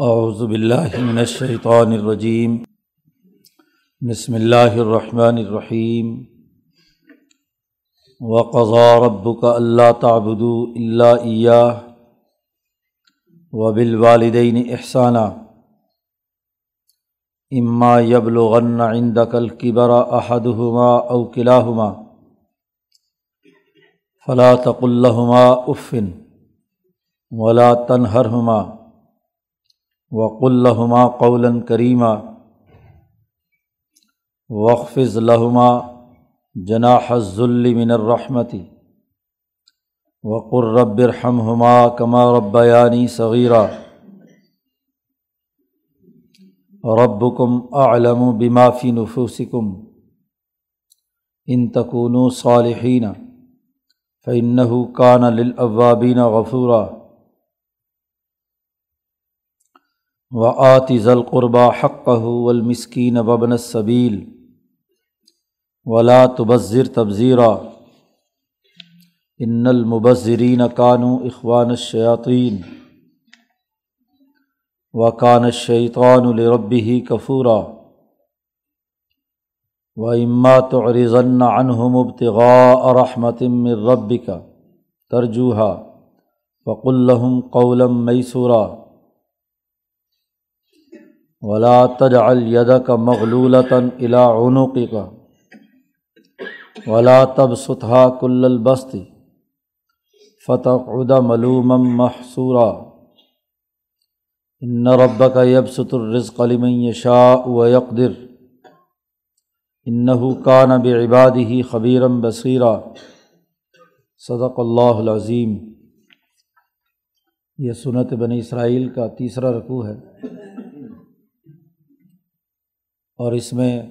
اعوذ باللہ من الشیطان الرجیم۔ بسم اللہ الرحمن الرحیم۔ وقضى ربك اللہ تعبدوا الا إياه وبالوالدین احسانہ اما يبلغن عندك الكبر احدهما او كلاهما فلا تقل لهما اف ولا تنهرهما وقل لهما قولا كريما. وقفظ لهما جناح الذل من الرحمة. وقر رب ارحمهما كما ربياني صغيرا. ربكم أعلم بما في نفوسكم. إن تكونوا صالحين، فإنه كان للأوابين غفورا. و آتی ذل قربہ حق والمسکین وبن الصبیل ولا تبذر تبذیرہ ان المبذرین کانو اخوان الشیاطین و کان الشیطان الربی کفورا و امات عرضن عنہم ابتغاء رحمت من ربک ترجوہا وق الحم قولم میسورا ولا تجعل يدك مغلولة إلى عنقك ولا تبسطها كل البسط فتقعد ملوما محسورا ان ربك يبسط الرزق لمن يشاء ويقدر. انه كان بعباده خبيرا بصيرا. صدق اللہ العظیم یہ سنت بنی اسرائیل کا تیسرا رقوع ہے اور اس میں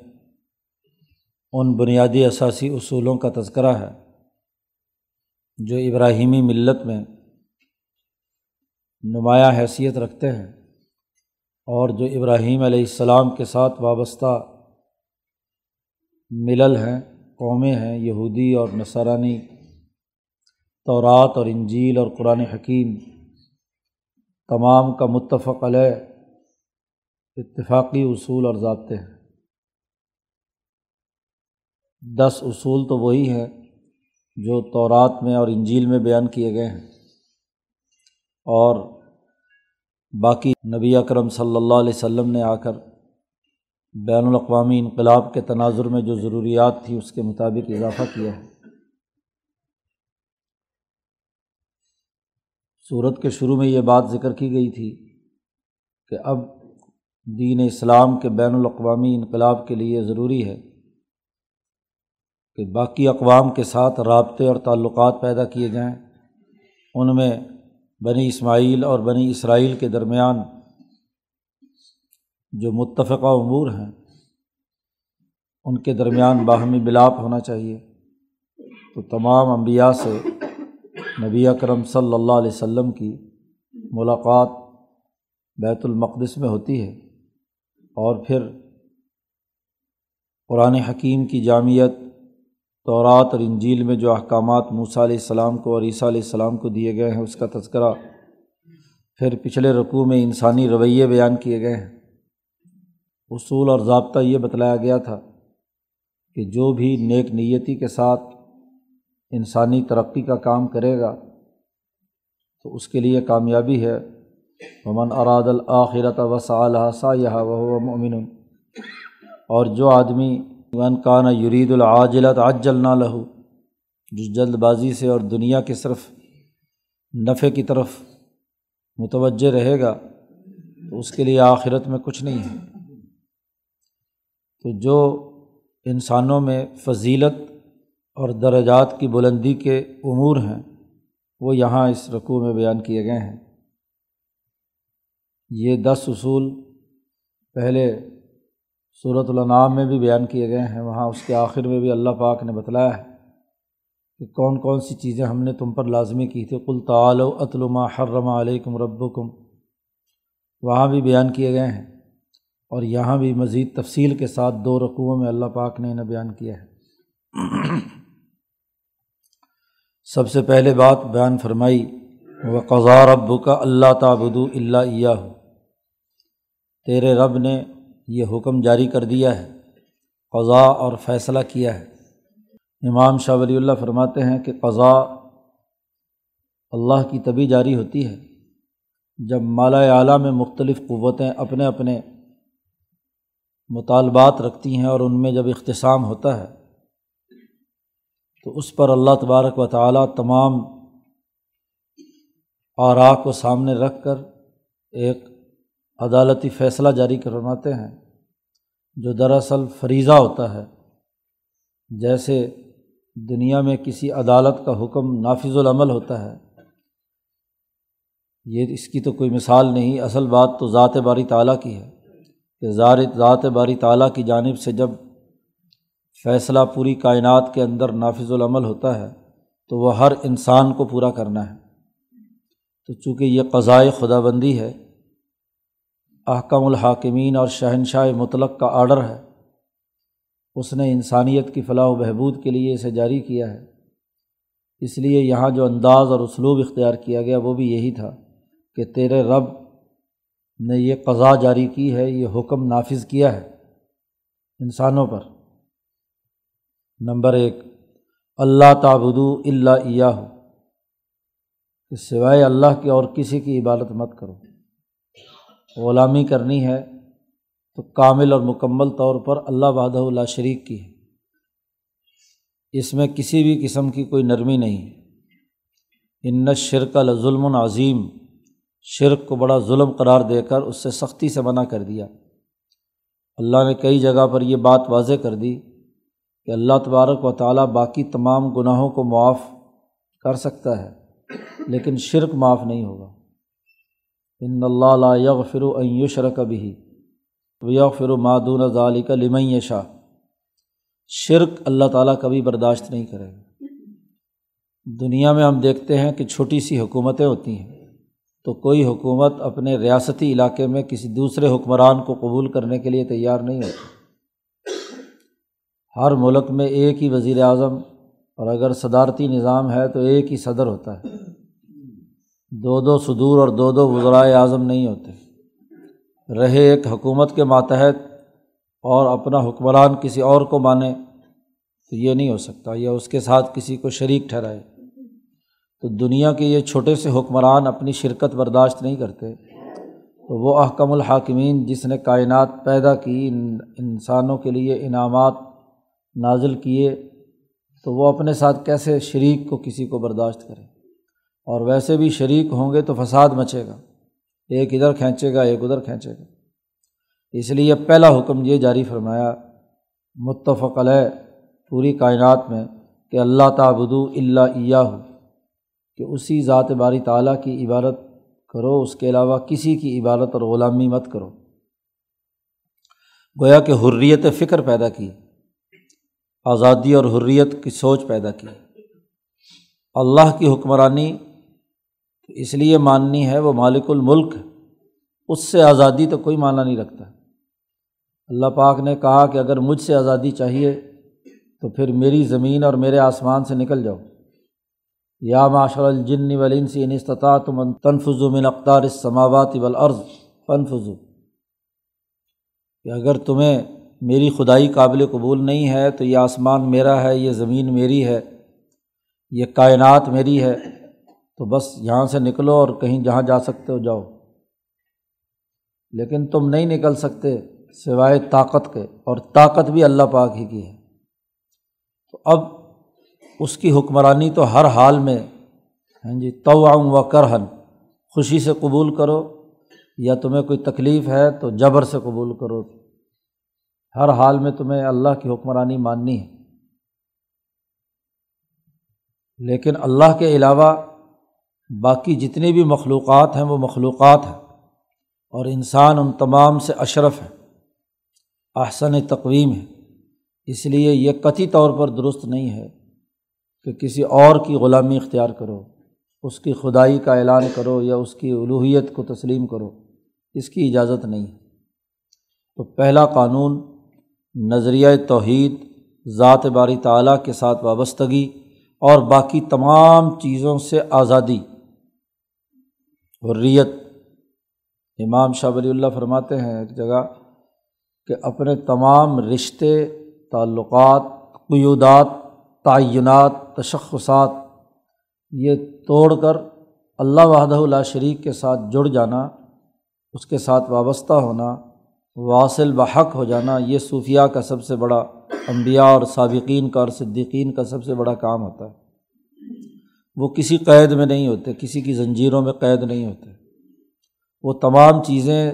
ان بنیادی اثاثی اصولوں کا تذکرہ ہے جو ابراہیمی ملت میں نمایاں حیثیت رکھتے ہیں اور جو ابراہیم علیہ السلام کے ساتھ وابستہ ملل ہیں، قومیں ہیں، یہودی اور نصرانی تورات اور انجیل اور قرآن حکیم تمام کا متفق علیہ اتفاقی اصول اور ضابطے ہیں۔ دس اصول تو وہی ہیں جو تورات میں اور انجیل میں بیان کیے گئے ہیں۔ اور باقی نبی اکرم صلی اللہ علیہ وسلم نے آ کر بین الاقوامی انقلاب کے تناظر میں جو ضروریات تھی اس کے مطابق اضافہ کیا۔ ہے صورت کے شروع میں یہ بات ذکر کی گئی تھی کہ اب دین اسلام کے بین الاقوامی انقلاب کے لیے ضروری ہے۔ کہ باقی اقوام کے ساتھ رابطے اور تعلقات پیدا کیے جائیں۔ ان میں بنی اسماعیل اور بنی اسرائیل کے درمیان جو متفقہ امور ہیں، ان کے درمیان باہمی بلاپ ہونا چاہیے۔ تو تمام انبیاء سے نبی اکرم صلی اللہ علیہ وسلم کی ملاقات بیت المقدس میں ہوتی ہے۔ اور پھر قرآن حکیم کی جامعت تورات اور انجیل میں جو احکامات موسیٰ علیہ السلام کو اور عیسیٰ علیہ السلام کو دیے گئے ہیں، اس کا تذکرہ پھر پچھلے رقوع میں انسانی رویے بیان کیے گئے ہیں۔ اصول اور ضابطہ یہ بتلایا گیا تھا کہ جو بھی نیک نیتی کے ساتھ انسانی ترقی کا کام کرے گا، تو اس کے لیے کامیابی ہے۔ ممن اراد الآخرت وسا یہ وہ مومن اور جو آدمی ون کان یرید العاجلت عجل نہ لہو جو جلد بازی سے اور دنیا کے صرف نفع کی طرف متوجہ رہے گا، تو اس کے لیے آخرت میں کچھ نہیں ہے۔ تو جو انسانوں میں فضیلت اور درجات کی بلندی کے امور ہیں، وہ یہاں اس رقوع میں بیان کیے گئے ہیں۔ یہ دس اصول پہلے صورت النام میں بھی بیان کیے گئے ہیں، وہاں اس کے آخر میں بھی اللہ پاک نے بتلایا ہے کہ کون کون سی چیزیں ہم نے تم پر لازمی کی تھی۔ کل تعلو اطلما حرم علیکم ربکم۔ وہاں بھی بیان کیے گئے ہیں اور یہاں بھی مزید تفصیل کے ساتھ دو رقوعوں میں اللہ پاک نے انہیں بیان کیا ہے سب سے پہلے بات بیان فرمائی، وہ قضا رب کا اللہ تعبد اللہ ہو تیرے رب نے یہ حکم جاری کر دیا ہے قضا اور فیصلہ کیا ہے۔ امام شاہ ولی اللہ فرماتے ہیں کہ قضا اللہ کی تبھی جاری ہوتی ہے جب مالا اعلیٰ میں مختلف قوتیں اپنے اپنے مطالبات رکھتی ہیں اور ان میں جب اختصام ہوتا ہے، تو اس پر اللہ تبارک و تعالیٰ تمام آرا کو سامنے رکھ کر ایک عدالتی فیصلہ جاری کرواتے ہیں، جو دراصل فریضہ ہوتا ہے۔ جیسے دنیا میں کسی عدالت کا حکم نافذ العمل ہوتا ہے، یہ اس کی تو کوئی مثال نہیں، اصل بات تو ذات باری تعالیٰ کی ہے کہ ذات باری تعالیٰ کی جانب سے جب فیصلہ پوری کائنات کے اندر نافذ العمل ہوتا ہے، تو وہ ہر انسان کو پورا کرنا ہے۔ تو چونکہ یہ قضائے خدا بندی ہے احکم الحاکمین اور شہنشاہ مطلق کا آڈر ہے۔ اس نے انسانیت کی فلاح و بہبود کے لیے اسے جاری کیا ہے۔ اس لیے یہاں جو انداز اور اسلوب اختیار کیا گیا وہ بھی یہی تھا کہ تیرے رب نے یہ قضا جاری کی ہے، یہ حکم نافذ کیا ہے انسانوں پر۔ نمبر ایک، اللہ تعبدو اللہ ہو کہ سوائے اللہ کی اور کسی کی عبادت مت کرو۔ غلامی کرنی ہے تو کامل اور مکمل طور پر اللہ وحدہ اللہ شریک کی ہے۔ اس میں کسی بھی قسم کی کوئی نرمی نہیں ہے۔ ان شرک الظلم عظیم۔ شرک کو بڑا ظلم قرار دے کر اس سے سختی سے منع کر دیا۔ اللہ نے کئی جگہ پر یہ بات واضح کر دی کہ اللہ تبارک و تعالیٰ باقی تمام گناہوں کو معاف کر سکتا ہے، لیکن شرک معاف نہیں ہوگا۔ ان اللہ یغ فرو عیشر کبھی یغ فرو معدون ظالی کا لمئی شاہ شرک اللہ تعالیٰ کبھی برداشت نہیں کرے گا۔ دنیا میں ہم دیکھتے ہیں کہ چھوٹی سی حکومتیں ہوتی ہیں، تو کوئی حکومت اپنے ریاستی علاقے میں کسی دوسرے حکمران کو قبول کرنے کے لیے تیار نہیں ہوتی۔ ہر ملک میں ایک ہی وزیر اعظم اور اگر صدارتی نظام ہے تو ایک ہی صدر ہوتا ہے۔ دو دو صدور اور دو دو وزرائے اعظم نہیں ہوتے۔ رہے ایک حکومت کے ماتحت اور اپنا حکمران کسی اور کو مانے تو یہ نہیں ہو سکتا یا اس کے ساتھ کسی کو شریک ٹھہرائے۔ تو دنیا کے یہ چھوٹے سے حکمران اپنی شرکت برداشت نہیں کرتے۔ تو وہ احکم الحاکمین جس نے کائنات پیدا کی انسانوں کے لیے انعامات نازل کیے، تو وہ اپنے ساتھ کیسے شریک کو کسی کو برداشت کرے اور ویسے بھی شریک ہوں گے تو فساد مچے گا۔ ایک ادھر کھینچے گا، ایک ادھر کھینچے گا۔ اس لیے پہلا حکم یہ جاری فرمایا، متفق علیہ پوری کائنات میں کہ اللہ تعبدو اللہ ہو کہ اسی ذات باری تعالیٰ کی عبادت کرو، اس کے علاوہ کسی کی عبادت اور غلامی مت کرو۔ گویا کہ حریت فکر پیدا کی، آزادی اور حریت کی سوچ پیدا کی۔ اللہ کی حکمرانی اس لیے ماننی ہے وہ مالک الملک اس سے آزادی تو کوئی معنی نہیں رکھتا۔ اللہ پاک نے کہا کہ اگر مجھ سے آزادی چاہیے تو پھر میری زمین اور میرے آسمان سے نکل جاؤ۔ یا معاشر الجن ولنس ان استطاعت من تنفظ من اقدار السماوات والارض فنفظ کہ اگر تمہیں میری خدائی قابل قبول نہیں ہے تو یہ آسمان میرا ہے، یہ زمین میری ہے، یہ کائنات میری ہے۔ تو بس یہاں سے نکلو اور کہیں جہاں جا سکتے ہو جاؤ۔ لیکن تم نہیں نکل سکتے سوائے طاقت کے، اور طاقت بھی اللہ پاک ہی کی ہے۔ تو اب اس کی حکمرانی تو ہر حال میں ہاں جی تو و کرہن خوشی سے قبول کرو۔ یا تمہیں کوئی تکلیف ہے تو جبر سے قبول کرو۔ ہر حال میں تمہیں اللہ کی حکمرانی ماننی ہے۔ لیکن اللہ کے علاوہ باقی جتنی بھی مخلوقات ہیں وہ مخلوقات ہیں اور انسان ان تمام سے اشرف ہے، احسن تقویم ہے۔ اس لیے یہ قطعی طور پر درست نہیں ہے کہ کسی اور کی غلامی اختیار کرو، اس کی خدائی کا اعلان کرو یا اس کی الوحیت کو تسلیم کرو۔ اس کی اجازت نہیں ہے۔ تو پہلا قانون نظریہ توحید، ذات باری تعلیٰ کے ساتھ وابستگی اور باقی تمام چیزوں سے آزادی۔ حریت۔ امام شاہ ولی اللہ فرماتے ہیں ایک جگہ کہ اپنے تمام رشتے، تعلقات، قیودات، تعینات، تشخصات یہ توڑ کر اللہ وحدہ اللہ شریک کے ساتھ جڑ جانا، اس کے ساتھ وابستہ ہونا، واصل بحق ہو جانا، یہ صوفیہ کا سب سے بڑا انبیاء اور سابقین کا اور صدیقین کا سب سے بڑا کام ہوتا ہے۔ وہ کسی قید میں نہیں ہوتے، کسی کی زنجیروں میں قید نہیں ہوتے۔ وہ تمام چیزیں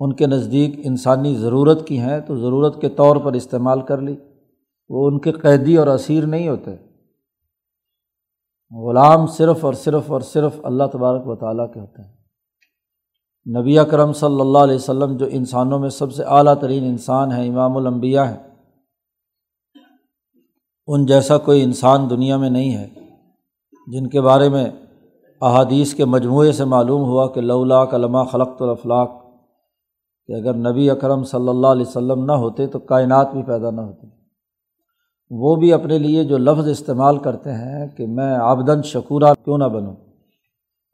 ان کے نزدیک انسانی ضرورت کی ہیں تو ضرورت کے طور پر استعمال کر لی۔ وہ ان کے قیدی اور اسیر نہیں ہوتے۔ غلام صرف اور صرف اور صرف اللہ تبارک و تعالیٰ کے ہوتے ہیں۔ نبی اکرم صلی اللہ علیہ وسلم جو انسانوں میں سب سے اعلیٰ ترین انسان ہیں، امام الانبیاء ہیں۔ ان جیسا کوئی انسان دنیا میں نہیں ہے۔ جن کے بارے میں احادیث کے مجموعے سے معلوم ہوا کہ لولا کلمہ خلقت الافلاق، کہ اگر نبی اکرم صلی اللہ علیہ وسلم نہ ہوتے تو کائنات بھی پیدا نہ ہوتی۔ وہ بھی اپنے لیے جو لفظ استعمال کرتے ہیں کہ میں آبدن شکورہ کیوں نہ بنوں،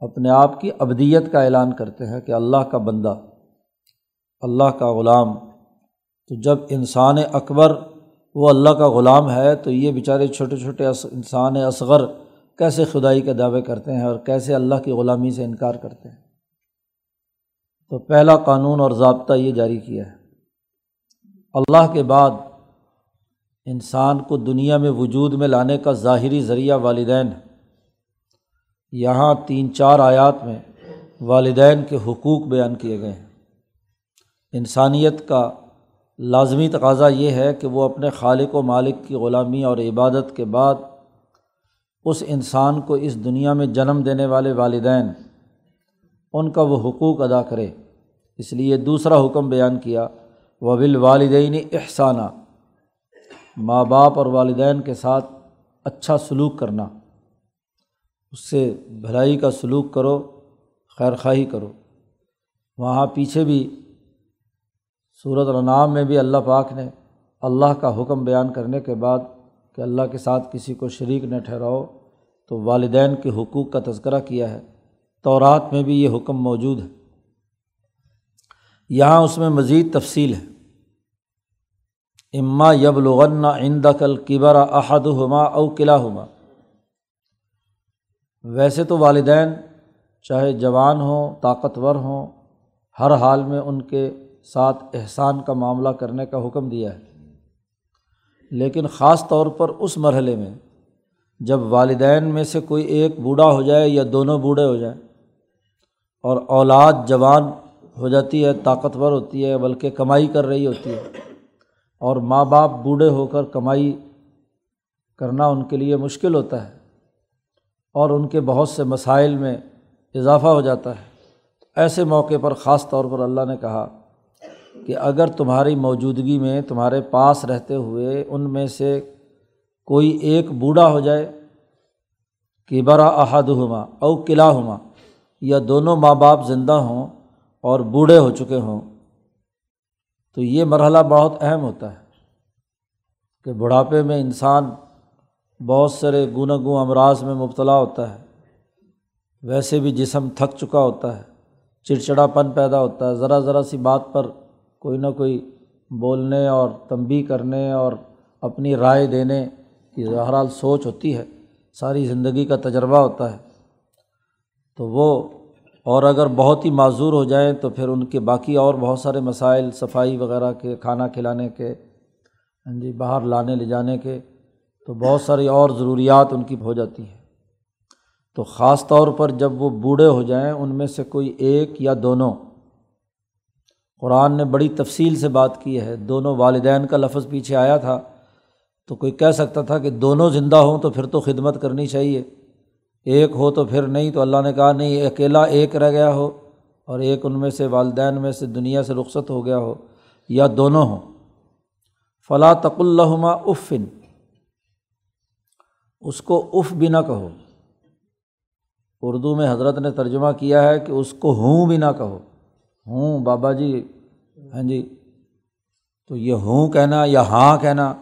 اپنے آپ کی ابدیت کا اعلان کرتے ہیں کہ اللہ کا بندہ، اللہ کا غلام۔ تو جب انسان اکبر وہ اللہ کا غلام ہے تو یہ بیچارے چھوٹے چھوٹے انسان اصغر کیسے خدائی کے دعوے کرتے ہیں اور کیسے اللہ کی غلامی سے انکار کرتے ہیں۔ تو پہلا قانون اور ضابطہ یہ جاری کیا ہے۔ اللہ کے بعد انسان کو دنیا میں وجود میں لانے کا ظاہری ذریعہ والدین۔ یہاں تین چار آیات میں والدین کے حقوق بیان کیے گئے ہیں۔ انسانیت کا لازمی تقاضا یہ ہے کہ وہ اپنے خالق و مالک کی غلامی اور عبادت کے بعد اس انسان کو اس دنیا میں جنم دینے والے والدین، ان کا وہ حقوق ادا کرے۔ اس لیے دوسرا حکم بیان کیا وہ والدین احسانہ ماں باپ اور والدین کے ساتھ اچھا سلوک کرنا۔ اس سے بھلائی کا سلوک کرو، خیر خواہی کرو۔ وہاں پیچھے بھی صورت النام میں بھی اللہ پاک نے اللہ کا حکم بیان کرنے کے بعد کہ اللہ کے ساتھ کسی کو شریک نہ ٹھہراؤ، تو والدین کے حقوق کا تذکرہ کیا ہے۔ تورات میں بھی یہ حکم موجود ہے۔ یہاں اس میں مزید تفصیل ہے۔ اما یب لغن آئند کل کبر احد ہما او قلعہ ہما ویسے تو والدین چاہے جوان ہوں، طاقتور ہوں، ہر حال میں ان کے ساتھ احسان کا معاملہ کرنے کا حکم دیا ہے۔ لیکن خاص طور پر اس مرحلے میں جب والدین میں سے کوئی ایک بوڑھا ہو جائے یا دونوں بوڑھے ہو جائیں اور اولاد جوان ہو جاتی ہے، طاقتور ہوتی ہے، بلکہ کمائی کر رہی ہوتی ہے اور ماں باپ بوڑھے ہو کر کمائی کرنا ان کے لیے مشکل ہوتا ہے اور ان کے بہت سے مسائل میں اضافہ ہو جاتا ہے۔ ایسے موقع پر خاص طور پر اللہ نے کہا کہ اگر تمہاری موجودگی میں تمہارے پاس رہتے ہوئے ان میں سے کوئی ایک بوڑھا ہو جائے کہ برا احد ہما او قلعہ ہما یا دونوں ماں باپ زندہ ہوں اور بوڑھے ہو چکے ہوں، تو یہ مرحلہ بہت اہم ہوتا ہے کہ بڑھاپے میں انسان بہت سارے گنگ گوں امراض میں مبتلا ہوتا ہے، ویسے بھی جسم تھک چکا ہوتا ہے چڑچڑا پن پیدا ہوتا ہے، ذرا ذرا سی بات پر کوئی نہ کوئی بولنے اور تنبی کرنے اور اپنی رائے دینے کی بہرحال سوچ ہوتی ہے، ساری زندگی کا تجربہ ہوتا ہے۔ تو وہ، اور اگر بہت ہی معذور ہو جائیں تو پھر ان کے باقی اور بہت سارے مسائل، صفائی وغیرہ کے، کھانا کھلانے کے ہاں جی باہر لانے لے جانے کے، تو بہت ساری اور ضروریات ان کی ہو جاتی ہیں۔ تو خاص طور پر جب وہ بوڑھے ہو جائیں، ان میں سے کوئی ایک یا دونوں قرآن نے بڑی تفصیل سے بات کی ہے۔ دونوں والدین کا لفظ پیچھے آیا تھا۔ تو کوئی کہہ سکتا تھا کہ دونوں زندہ ہوں تو پھر تو خدمت کرنی چاہیے۔ ایک ہو تو پھر نہیں۔ تو اللہ نے کہا نہیں، اکیلا ایک رہ گیا ہو اور ایک ان میں سے والدین میں سے دنیا سے رخصت ہو گیا ہو یا دونوں ہوں۔ فلاں تق الحمہ افن۔ اس کو اف بھی نہ کہو۔ اردو میں حضرت نے ترجمہ کیا ہے کہ اس کو ہوں بھی نہ کہو۔ ہوں، بابا جی ہاں جی تو یہ ہوں کہنا یا ہاں کہنا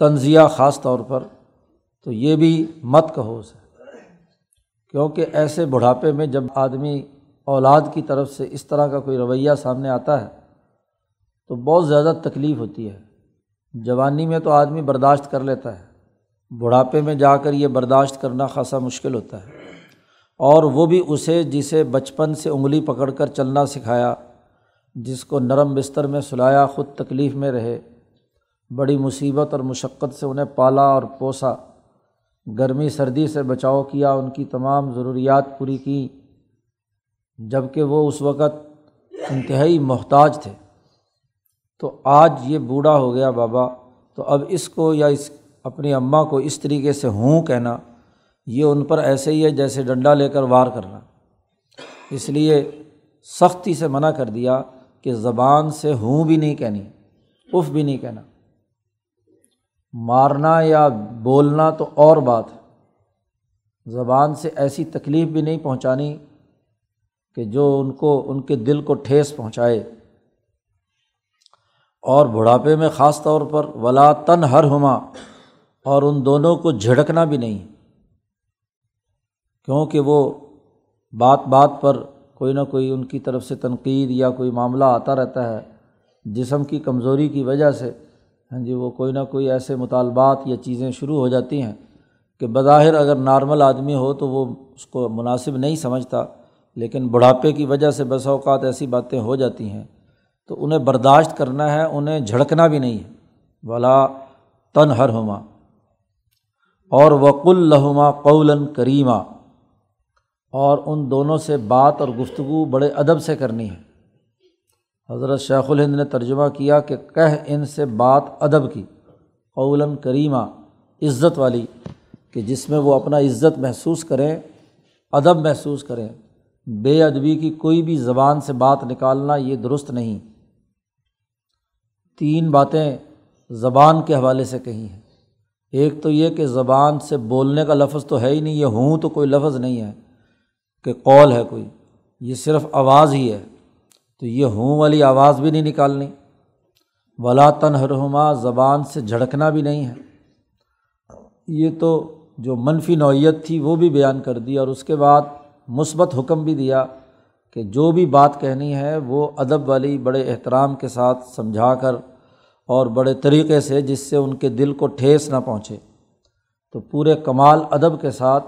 تنزیہ خاص طور پر تو یہ بھی مت کہو اسے، کیونکہ ایسے بڑھاپے میں جب آدمی اولاد کی طرف سے اس طرح کا کوئی رویہ سامنے آتا ہے تو بہت زیادہ تکلیف ہوتی ہے۔ جوانی میں تو آدمی برداشت کر لیتا ہے، بڑھاپے میں جا کر یہ برداشت کرنا خاصا مشکل ہوتا ہے۔ اور وہ بھی اسے جسے بچپن سے انگلی پکڑ کر چلنا سکھایا، جس کو نرم بستر میں سلایا، خود تکلیف میں رہے۔ بڑی مصیبت اور مشقت سے انہیں پالا اور پوسا۔ گرمی سردی سے بچاؤ کیا، ان کی تمام ضروریات پوری کی جبکہ وہ اس وقت انتہائی محتاج تھے۔ تو آج یہ بوڑھا ہو گیا بابا، تو اب اس کو یا اس اپنی اماں کو اس طریقے سے ہوں کہنا۔ یہ ان پر ایسے ہی ہے جیسے ڈنڈا لے کر وار کرنا اس لیے سختی سے منع کر دیا کہ زبان سے ہوں بھی نہیں کہنی، اف بھی نہیں کہنا۔ مارنا یا بولنا تو اور بات ہے۔ زبان سے ایسی تکلیف بھی نہیں پہنچانی کہ جو ان کو، ان کے دل کو ٹھیس پہنچائے۔ اور بڑھاپے میں خاص طور پر ولا تن ہر ہما اور ان دونوں کو جھڑکنا بھی نہیں۔ کیونکہ وہ بات بات پر کوئی نہ کوئی ان کی طرف سے تنقید یا کوئی معاملہ آتا رہتا ہے، جسم کی کمزوری کی وجہ سے ہاں جی وہ کوئی نہ کوئی ایسے مطالبات یا چیزیں شروع ہو جاتی ہیں کہ بظاہر اگر نارمل آدمی ہو تو وہ اس کو مناسب نہیں سمجھتا، لیکن بڑھاپے کی وجہ سے بس اوقات ایسی باتیں ہو جاتی ہیں۔ تو انہیں برداشت کرنا ہے، انہیں جھڑکنا بھی نہیں ہے۔ ولا تن ہر ہما اور وق الحما قول کریمہ اور ان دونوں سے بات اور گفتگو بڑے ادب سے کرنی ہے۔ حضرت شیخ الہند نے ترجمہ کیا کہ کہہ ان سے بات ادب کی، قولاً کریمہ، عزت والی، کہ جس میں وہ اپنا عزت محسوس کریں، ادب محسوس کریں۔ بے ادبی کی کوئی بھی زبان سے بات نکالنا یہ درست نہیں۔ تین باتیں زبان کے حوالے سے کہی ہیں۔ ایک تو یہ کہ زبان سے بولنے کا لفظ تو ہے ہی نہیں، یہ ہوں تو کوئی لفظ نہیں ہے۔ کہ قول ہے کوئی، یہ صرف آواز ہی ہے، تو یہ ہوں والی آواز بھی نہیں نکالنی۔ ولا تنہرما زبان سے جھڑکنا بھی نہیں ہے۔ یہ تو جو منفی نوعیت تھی وہ بھی بیان کر دی اور اس کے بعد مثبت حکم بھی دیا کہ جو بھی بات کہنی ہے وہ ادب والی، بڑے احترام کے ساتھ سمجھا کر اور بڑے طریقے سے جس سے ان کے دل کو ٹھیس نہ پہنچے۔ تو پورے کمال ادب کے ساتھ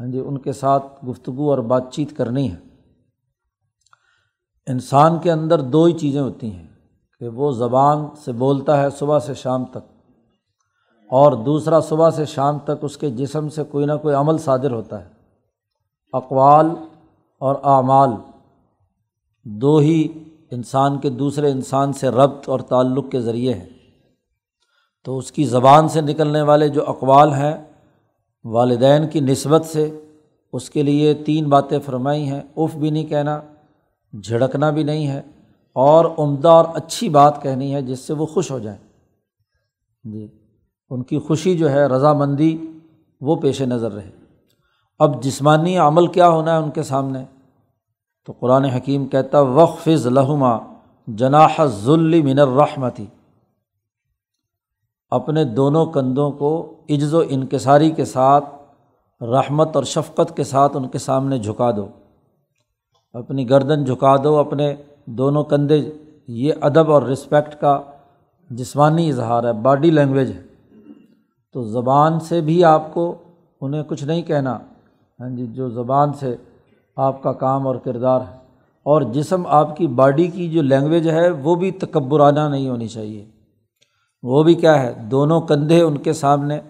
ہاں جی ان کے ساتھ گفتگو اور بات چیت کرنی ہے۔ انسان کے اندر دو ہی چیزیں ہوتی ہیں کہ وہ زبان سے بولتا ہے صبح سے شام تک اور دوسرا صبح سے شام تک اس کے جسم سے کوئی نہ کوئی عمل صادر ہوتا ہے۔ اقوال اور اعمال دو ہی انسان کے دوسرے انسان سے ربط اور تعلق کے ذریعے ہیں۔ تو اس کی زبان سے نکلنے والے جو اقوال ہیں والدین کی نسبت سے اس کے لیے تین باتیں فرمائی ہیں۔ اف بھی نہیں کہنا، جھڑکنا بھی نہیں ہے اور عمدہ اور اچھی بات کہنی ہے جس سے وہ خوش ہو جائیں۔ جی ان کی خوشی جو ہے، رضامندی، وہ پیش نظر رہے۔ اب جسمانی عمل کیا ہونا ہے ان کے سامنے؟ تو قرآن حکیم کہتا وقف لہما جناح ذلی من الرحمتی اپنے دونوں کندھوں کو عجز و انکساری کے ساتھ، رحمت اور شفقت کے ساتھ ان کے سامنے جھکا دو۔ اپنی گردن جھکا دو، اپنے دونوں کندھے۔ یہ ادب اور رسپیکٹ کا جسمانی اظہار ہے باڈی لینگویج ہے۔ تو زبان سے بھی آپ کو انہیں کچھ نہیں کہنا۔ ہاں جی جو زبان سے آپ کا کام اور کردار ہے۔ اور جسم آپ کی باڈی کی جو لینگویج ہے، وہ بھی تکبرانہ نہیں ہونی چاہیے۔ وہ بھی کیا ہے، دونوں کندھے ان کے سامنے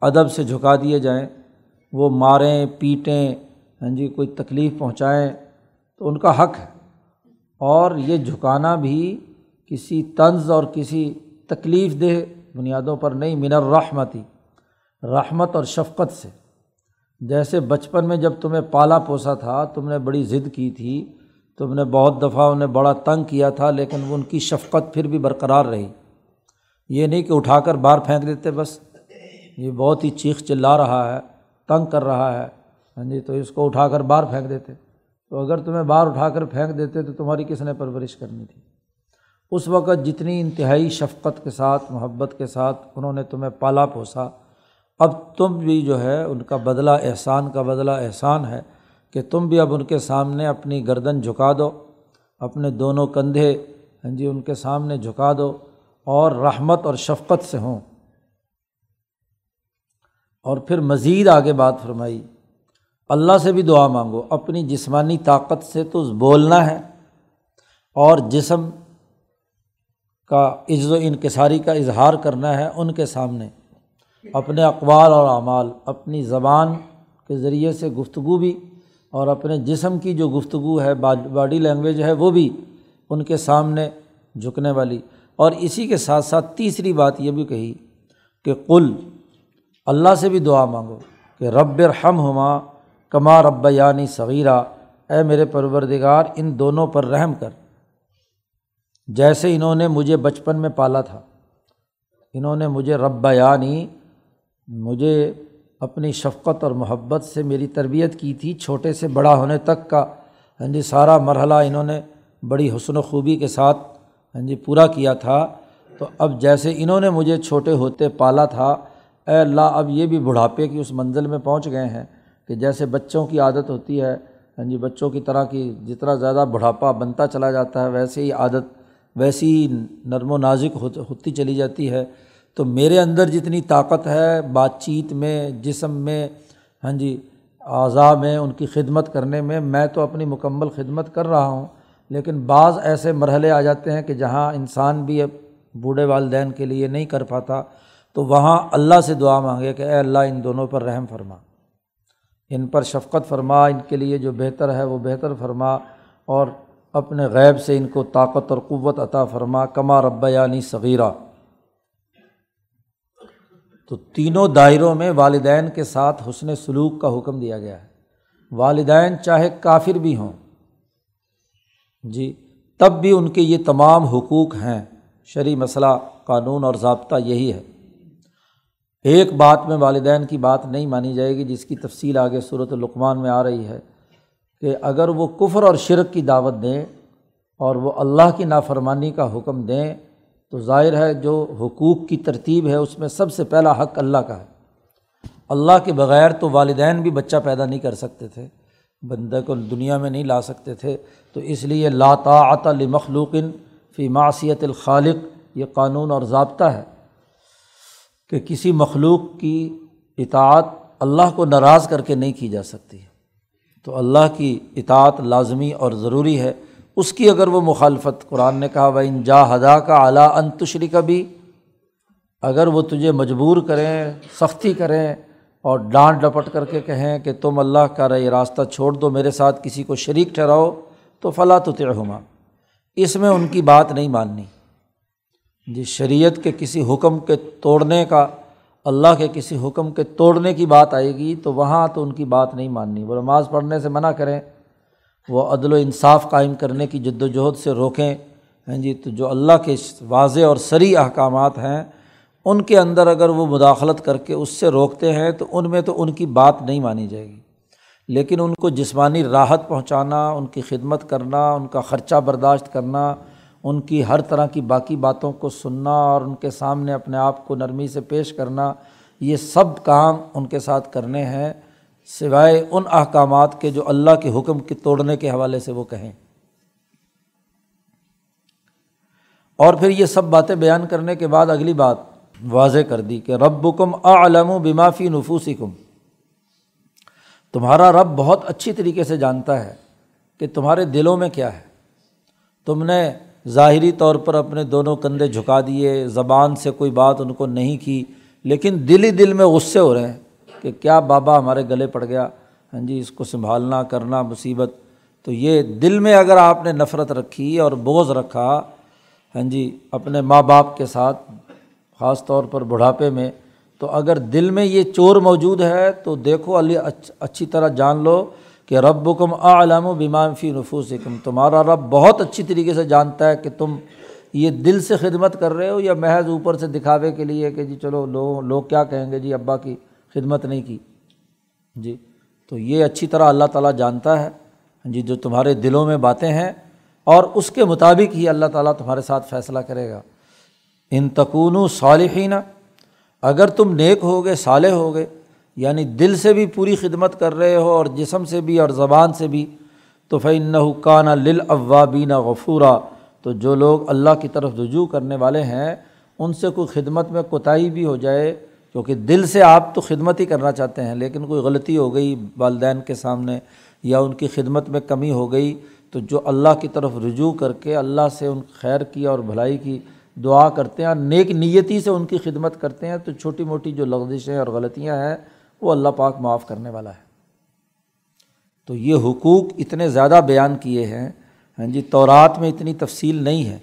ادب سے جھکا دیے جائیں۔ وہ ماریں، پیٹیں ہاں جی کوئی تکلیف پہنچائیں تو ان کا حق ہے۔ اور یہ جھکانا بھی کسی طنز اور کسی تکلیف دہ بنیادوں پر نہیں، من الرحمتی رحمت اور شفقت سے۔ جیسے بچپن میں جب تمہیں پالا پوسا تھا، تم نے بڑی ضد کی تھی، تم نے بہت دفعہ انہیں بڑا تنگ کیا تھا، لیکن ان کی شفقت پھر بھی برقرار رہی۔ یہ نہیں کہ اٹھا کر باہر پھینک دیتے، بس یہ بہت ہی چیخ چلا رہا ہے، تنگ کر رہا ہے۔ ہاں جی تو اس کو اٹھا کر باہر پھینک دیتے۔ تو اگر تمہیں باہر اٹھا کر پھینک دیتے تو تمہاری کس نے پرورش کرنی تھی؟ اس وقت جتنی انتہائی شفقت کے ساتھ، محبت کے ساتھ انہوں نے تمہیں پالا پوسا، اب تم بھی جو ہے، ان کا بدلہ احسان کا بدلہ احسان ہے کہ تم بھی اب ان کے سامنے اپنی گردن جھکا دو، اپنے دونوں کندھے ہاں جی ان کے سامنے جھکا دو۔ اور رحمت اور شفقت سے ہوں۔ اور پھر مزید آگے بات فرمائی۔ اللہ سے بھی دعا مانگو، اپنی جسمانی طاقت سے تو بولنا ہے، اور جسم کا عز و انکساری کا اظہار کرنا ہے ان کے سامنے۔ اپنے اقوال اور اعمال، اپنی زبان کے ذریعے سے گفتگو بھی، اور اپنے جسم کی جو گفتگو ہے، باڈی لینگویج ہے، وہ بھی ان کے سامنے جھکنے والی۔ اور اسی کے ساتھ ساتھ تیسری بات یہ بھی کہی کہ کل اللہ سے بھی دعا مانگو کہ رب رحم ہما کما رب یعنی صغیرہ اے میرے پروردگار، ان دونوں پر رحم کر۔ جیسے انہوں نے مجھے بچپن میں پالا تھا، انہوں نے مجھے رب یعنی مجھے اپنی شفقت اور محبت سے میری تربیت کی تھی، چھوٹے سے بڑا ہونے تک کا۔ ہاں جی سارا مرحلہ انہوں نے بڑی حسن و خوبی کے ساتھ ہاں جی پورا کیا تھا۔ تو اب جیسے انہوں نے مجھے چھوٹے ہوتے پالا تھا، اے اللہ، اب یہ بھی بڑھاپے کی اس منزل میں پہنچ گئے ہیں کہ جیسے بچوں کی عادت ہوتی ہے ہاں جی بچوں کی طرح کی جتنا زیادہ بڑھاپا بنتا چلا جاتا ہے، ویسے ہی عادت، ویسی ہی نرم و نازک ہوتی چلی جاتی ہے۔ تو میرے اندر جتنی طاقت ہے بات چیت میں، جسم میں ہاں جی اعضاء میں، ان کی خدمت کرنے میں میں تو اپنی مکمل خدمت کر رہا ہوں۔ لیکن بعض ایسے مرحلے آ جاتے ہیں کہ جہاں انسان بھی اب بوڑھے والدین کے لیے نہیں کر پاتا، تو وہاں اللہ سے دعا مانگے کہ اے اللہ ان دونوں پر رحم فرما۔ ان پر شفقت فرما، ان کے لیے جو بہتر ہے وہ بہتر فرما اور اپنے غیب سے ان کو طاقت اور قوت عطا فرما، کما رب یعنی صغیرہ۔ تو تینوں دائروں میں والدین کے ساتھ حسن سلوک کا حکم دیا گیا ہے۔ والدین چاہے کافر بھی ہوں جی تب بھی ان کے یہ تمام حقوق ہیں۔ شرعی مسئلہ، قانون اور ضابطہ یہی ہے۔ ایک بات میں والدین کی بات نہیں مانی جائے گی، جس کی تفصیل آگے صورت القمان میں آ رہی ہے کہ اگر وہ کفر اور شرک کی دعوت دیں اور وہ اللہ کی نافرمانی کا حکم دیں، تو ظاہر ہے جو حقوق کی ترتیب ہے، اس میں سب سے پہلا حق اللہ کا ہے۔ اللہ کے بغیر تو والدین بھی بچہ پیدا نہیں کر سکتے تھے بندے کو دنیا میں نہیں لا سکتے تھے۔ تو اس لیے لاتعۃ المخلوقن فی معصیت الخالق یہ قانون اور ضابطہ ہے کہ کسی مخلوق کی اطاعت اللہ کو ناراض کر کے نہیں کی جا سکتی تو اللہ کی اطاعت لازمی اور ضروری ہے۔ اس کی اگر وہ مخالفت قرآن نے کہا بھائی جا ہدا کا اعلیٰ انتشری کا بھی اگر وہ تجھے مجبور کریں، سختی کریں اور ڈانٹ ڈپٹ کر کے کہیں کہ تم اللہ کا رہے راستہ چھوڑ دو، میرے ساتھ کسی کو شریک ٹھہراؤ تو فلاں تو اس میں ان کی بات نہیں ماننی۔ جی شریعت کے کسی حکم کے توڑنے کا، اللہ کے کسی حکم کے توڑنے کی بات آئے گی، تو وہاں تو ان کی بات نہیں ماننی۔ وہ نماز پڑھنے سے منع کریں، وہ عدل و انصاف قائم کرنے کی جد وجہد سے روکیں۔ ہیں جی تو جو اللہ کے واضح اور سری احکامات ہیں، ان کے اندر اگر وہ مداخلت کر کے اس سے روکتے ہیں، تو ان میں تو ان کی بات نہیں مانی جائے گی۔ لیکن ان کو جسمانی راحت پہنچانا، ان کی خدمت کرنا، ان کا خرچہ برداشت کرنا، ان کی ہر طرح کی باقی باتوں کو سننا اور ان کے سامنے اپنے آپ کو نرمی سے پیش کرنا، یہ سب کام ان کے ساتھ کرنے ہیں، سوائے ان احکامات کے جو اللہ کے حکم کے توڑنے کے حوالے سے وہ کہیں۔ اور پھر یہ سب باتیں بیان کرنے کے بعد اگلی بات واضح کر دی کہ رب کم علم و بمافی نفوسی کم تمہارا رب بہت اچھی طریقے سے جانتا ہے کہ تمہارے دلوں میں کیا ہے۔ تم نے ظاہری طور پر اپنے دونوں کندھے جھکا دیے، زبان سے کوئی بات ان کو نہیں کی، لیکن دل ہی دل میں غصے ہو رہے ہیں کہ کیا بابا ہمارے گلے پڑ گیا۔ ہاں جی اس کو سنبھالنا، کرنا مصیبت۔ تو یہ دل میں اگر آپ نے نفرت رکھی اور بوجھ رکھا ہاں جی اپنے ماں باپ کے ساتھ، خاص طور پر بڑھاپے میں تو اگر دل میں یہ چور موجود ہے تو دیکھو علی اچھی طرح جان لو کہ رب کم عالم و بیمان فی نفوس تمہارا رب بہت اچھی طریقے سے جانتا ہے کہ تم یہ دل سے خدمت کر رہے ہو یا محض اوپر سے دکھاوے کے لیے کہ جی چلو لوگ لوگ کیا کہیں گے جی ابا کی خدمت نہیں کی۔ جی تو یہ اچھی طرح اللہ تعالیٰ جانتا ہے۔ جی جو تمہارے دلوں میں باتیں ہیں اور اس کے مطابق ہی اللہ تعالیٰ تمہارے ساتھ فیصلہ کرے گا۔ ان تکون صالحین۔ اگر تم نیک ہو گئے صالح ہو گئے یعنی دل سے بھی پوری خدمت کر رہے ہو اور جسم سے بھی اور زبان سے بھی، تو فعن حکانہ لل اوابین غفورا۔ تو جو لوگ اللہ کی طرف رجوع کرنے والے ہیں، ان سے کوئی خدمت میں کوتاہی بھی ہو جائے، کیونکہ دل سے آپ تو خدمت ہی کرنا چاہتے ہیں، لیکن کوئی غلطی ہو گئی والدین کے سامنے یا ان کی خدمت میں کمی ہو گئی، تو جو اللہ کی طرف رجوع کر کے اللہ سے ان خیر کی اور بھلائی کی دعا کرتے ہیں اور نیک نیتی سے ان کی خدمت کرتے ہیں، تو چھوٹی موٹی جو لغزشیں اور غلطیاں ہیں، وہ اللہ پاک معاف کرنے والا ہے۔ تو یہ حقوق اتنے زیادہ بیان کیے ہیں ہاں جی تورات میں اتنی تفصیل نہیں ہے۔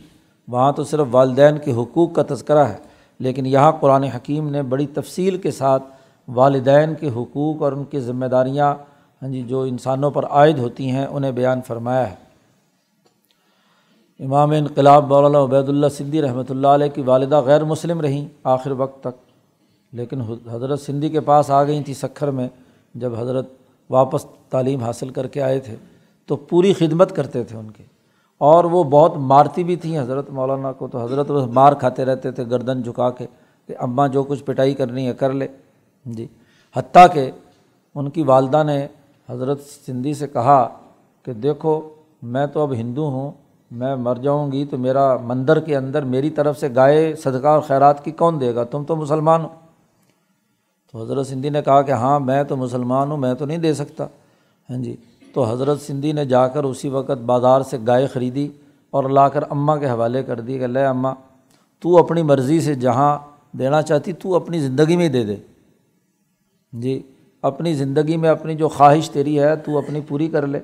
وہاں تو صرف والدین کے حقوق کا تذکرہ ہے، لیکن یہاں قرآن حکیم نے بڑی تفصیل کے ساتھ والدین کے حقوق اور ان کی ذمہ داریاں ہاں جی جو انسانوں پر عائد ہوتی ہیں، انہیں بیان فرمایا ہے۔ امام انقلاب مولانا عبید اللہ سندھی رحمۃ اللہ علیہ کی والدہ غیر مسلم رہیں آخر وقت تک۔ لیکن حضرت سندھی کے پاس آ گئی تھیں سکھر میں، جب حضرت واپس تعلیم حاصل کر کے آئے تھے تو پوری خدمت کرتے تھے ان کے۔ اور وہ بہت مارتی بھی تھیں حضرت مولانا کو، تو حضرت بس مار کھاتے رہتے تھے، گردن جھکا کے کہ اماں جو کچھ پٹائی کرنی ہے کر لے۔ جی۔ حتیٰ کہ ان کی والدہ نے حضرت سندھی سے کہا کہ دیکھو، میں تو اب ہندو ہوں میں مر جاؤں گی تو میرا مندر کے اندر میری طرف سے گائے صدقہ اور خیرات کی کون دے گا؟ تم تو مسلمان ہو۔ تو حضرت سندھی نے کہا کہ ہاں میں تو مسلمان ہوں، میں تو نہیں دے سکتا۔ ہاں جی۔ تو حضرت سندھی نے جا کر اسی وقت بازار سے گائے خریدی اور لا کر اماں کے حوالے کر دی کہ لے اماں، تو اپنی مرضی سے جہاں دینا چاہتی، تو اپنی زندگی میں ہی دے دے۔ جی اپنی زندگی میں اپنی جو خواہش تیری ہے، تو اپنی پوری کر لے۔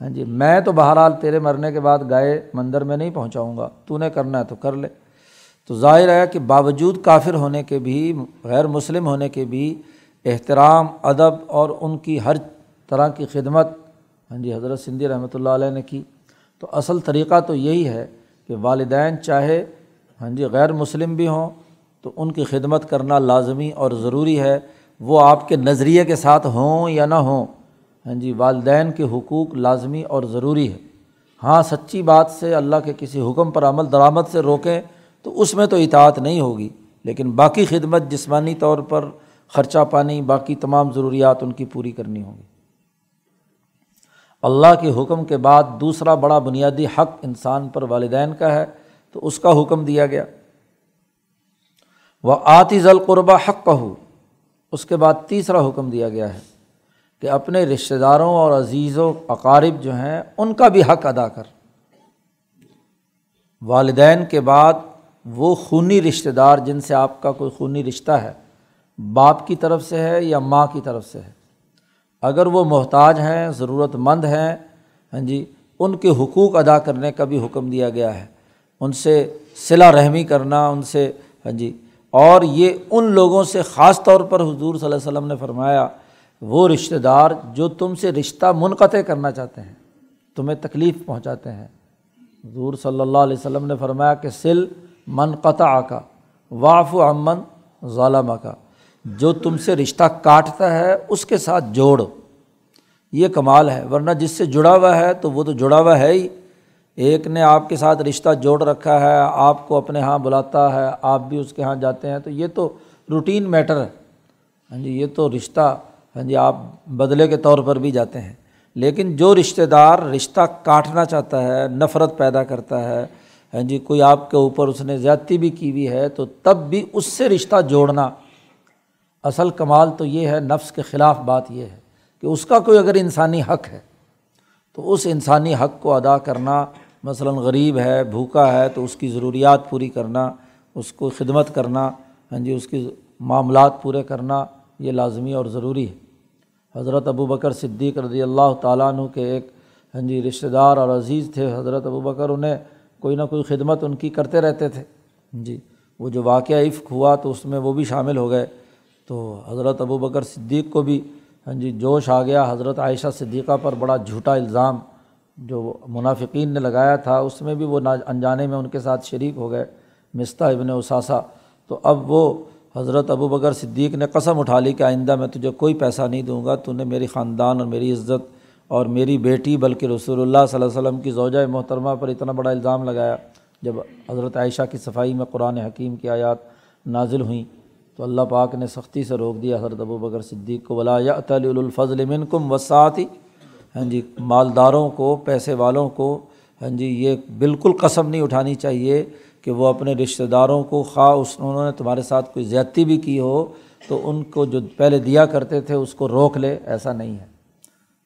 ہاں جی میں تو بہرحال تیرے مرنے کے بعد گائے مندر میں نہیں پہنچاؤں گا۔ تو نے کرنا ہے تو کر لے۔ تو ظاہر ہے کہ باوجود کافر ہونے کے بھی، غیر مسلم ہونے کے بھی احترام، ادب اور ان کی ہر طرح کی خدمت ہاں جی حضرت سندھی رحمۃ اللہ علیہ نے کی۔ تو اصل طریقہ تو یہی ہے کہ والدین چاہے ہاں جی غیر مسلم بھی ہوں، تو ان کی خدمت کرنا لازمی اور ضروری ہے۔ وہ آپ کے نظریے کے ساتھ ہوں یا نہ ہوں۔ ہاں جی والدین کے حقوق لازمی اور ضروری ہے ہاں سچی بات سے اللہ کے کسی حکم پر عمل درآمد سے روکیں تو اس میں تو اطاعت نہیں ہوگی، لیکن باقی خدمت جسمانی طور پر خرچہ پانی، باقی تمام ضروریات ان کی پوری کرنی ہوگی۔ اللہ کے حکم کے بعد دوسرا بڑا بنیادی حق انسان پر والدین کا ہے، تو اس کا حکم دیا گیا۔ وہ آتی القربہ حق کہ اس کے بعد تیسرا حکم دیا گیا ہے۔ کہ اپنے رشتہ داروں اور عزیز و اقارب جو ہیں، ان کا بھی حق ادا کر۔ والدین کے بعد وہ خونی رشتہ دار جن سے آپ کا کوئی خونی رشتہ ہے، باپ کی طرف سے ہے یا ماں کی طرف سے ہے۔ اگر وہ محتاج ہیں ضرورت مند ہیں ہاں جی ان کے حقوق ادا کرنے کا بھی حکم دیا گیا ہے۔ ان سے صلا رحمی کرنا، ان سے ہاں جی اور یہ ان لوگوں سے خاص طور پر حضور صلی اللہ علیہ وسلم نے فرمایا وہ رشتہ دار جو تم سے رشتہ منقطع کرنا چاہتے ہیں، تمہیں تکلیف پہنچاتے ہیں۔ حضور صلی اللہ علیہ وسلم نے فرمایا کہ سل منقطع کا واف و امن ظالمہ کا جو تم سے رشتہ کاٹتا ہے، اس کے ساتھ جوڑ۔ یہ کمال ہے، ورنہ جس سے جڑا ہوا ہے، تو وہ تو جڑا ہوا ہے ہی۔ ایک نے آپ کے ساتھ رشتہ جوڑ رکھا ہے، آپ کو اپنے یہاں بلاتا ہے، آپ بھی اس کے یہاں جاتے ہیں، تو یہ تو روٹین میٹر ہے۔ ہاں جی یہ تو رشتہ ہاں جی آپ بدلے کے طور پر بھی جاتے ہیں۔ لیکن جو رشتہ دار رشتہ کاٹنا چاہتا ہے، نفرت پیدا کرتا ہے ہاں جی کوئی آپ کے اوپر اس نے زیادتی بھی کی ہوئی ہے، تو تب بھی اس سے رشتہ جوڑنا اصل کمال تو یہ ہے، نفس کے خلاف بات یہ ہے کہ اس کا کوئی اگر انسانی حق ہے، تو اس انسانی حق کو ادا کرنا، مثلاً غریب ہے، بھوکا ہے، تو اس کی ضروریات پوری کرنا، اس کو خدمت کرنا ہاں جی اس کی معاملات پورے کرنا، یہ لازمی اور ضروری ہے۔ حضرت ابو بکر صدیق رضی اللہ تعالیٰ عنہ کے ایک ہاں جی رشتہ دار اور عزیز تھے۔ حضرت ابو بکر انہیں کوئی نہ کوئی خدمت ان کی کرتے رہتے تھے۔ ہاں جی وہ جو واقعہ عفق ہوا تو اس میں وہ بھی شامل ہو گئے۔ تو حضرت ابو بکر صدیق کو بھی ہاں جی جوش آ گیا۔ حضرت عائشہ صدیقہ پر بڑا جھوٹا الزام جو منافقین نے لگایا تھا، اس میں بھی وہ انجانے میں ان کے ساتھ شریک ہو گئے۔ مستہ ابن اثاثہ تو اب وہ حضرت ابو بکر صدیق نے قسم اٹھا لی کہ آئندہ میں تجھے کوئی پیسہ نہیں دوں گا، تو نے میری خاندان اور میری عزت اور میری بیٹی، بلکہ رسول اللہ صلی اللہ علیہ وسلم کی زوجہ محترمہ پر اتنا بڑا الزام لگایا جب حضرت عائشہ کی صفائی میں قرآن حکیم کی آیات نازل ہوئیں۔ تو اللہ پاک نے سختی سے روک دیا حضرت ابو بکر صدیق کو بلا یا تعلی الفضل منکم وسعتی ہاں جی مالداروں کو، پیسے والوں کو ہاں جی یہ بالکل قسم نہیں اٹھانی چاہیے۔ کہ وہ اپنے رشتہ داروں کو خواہ اس انہوں نے تمہارے ساتھ کوئی زیادتی بھی کی ہو، تو ان کو جو پہلے دیا کرتے تھے، اس کو روک لے، ایسا نہیں ہے۔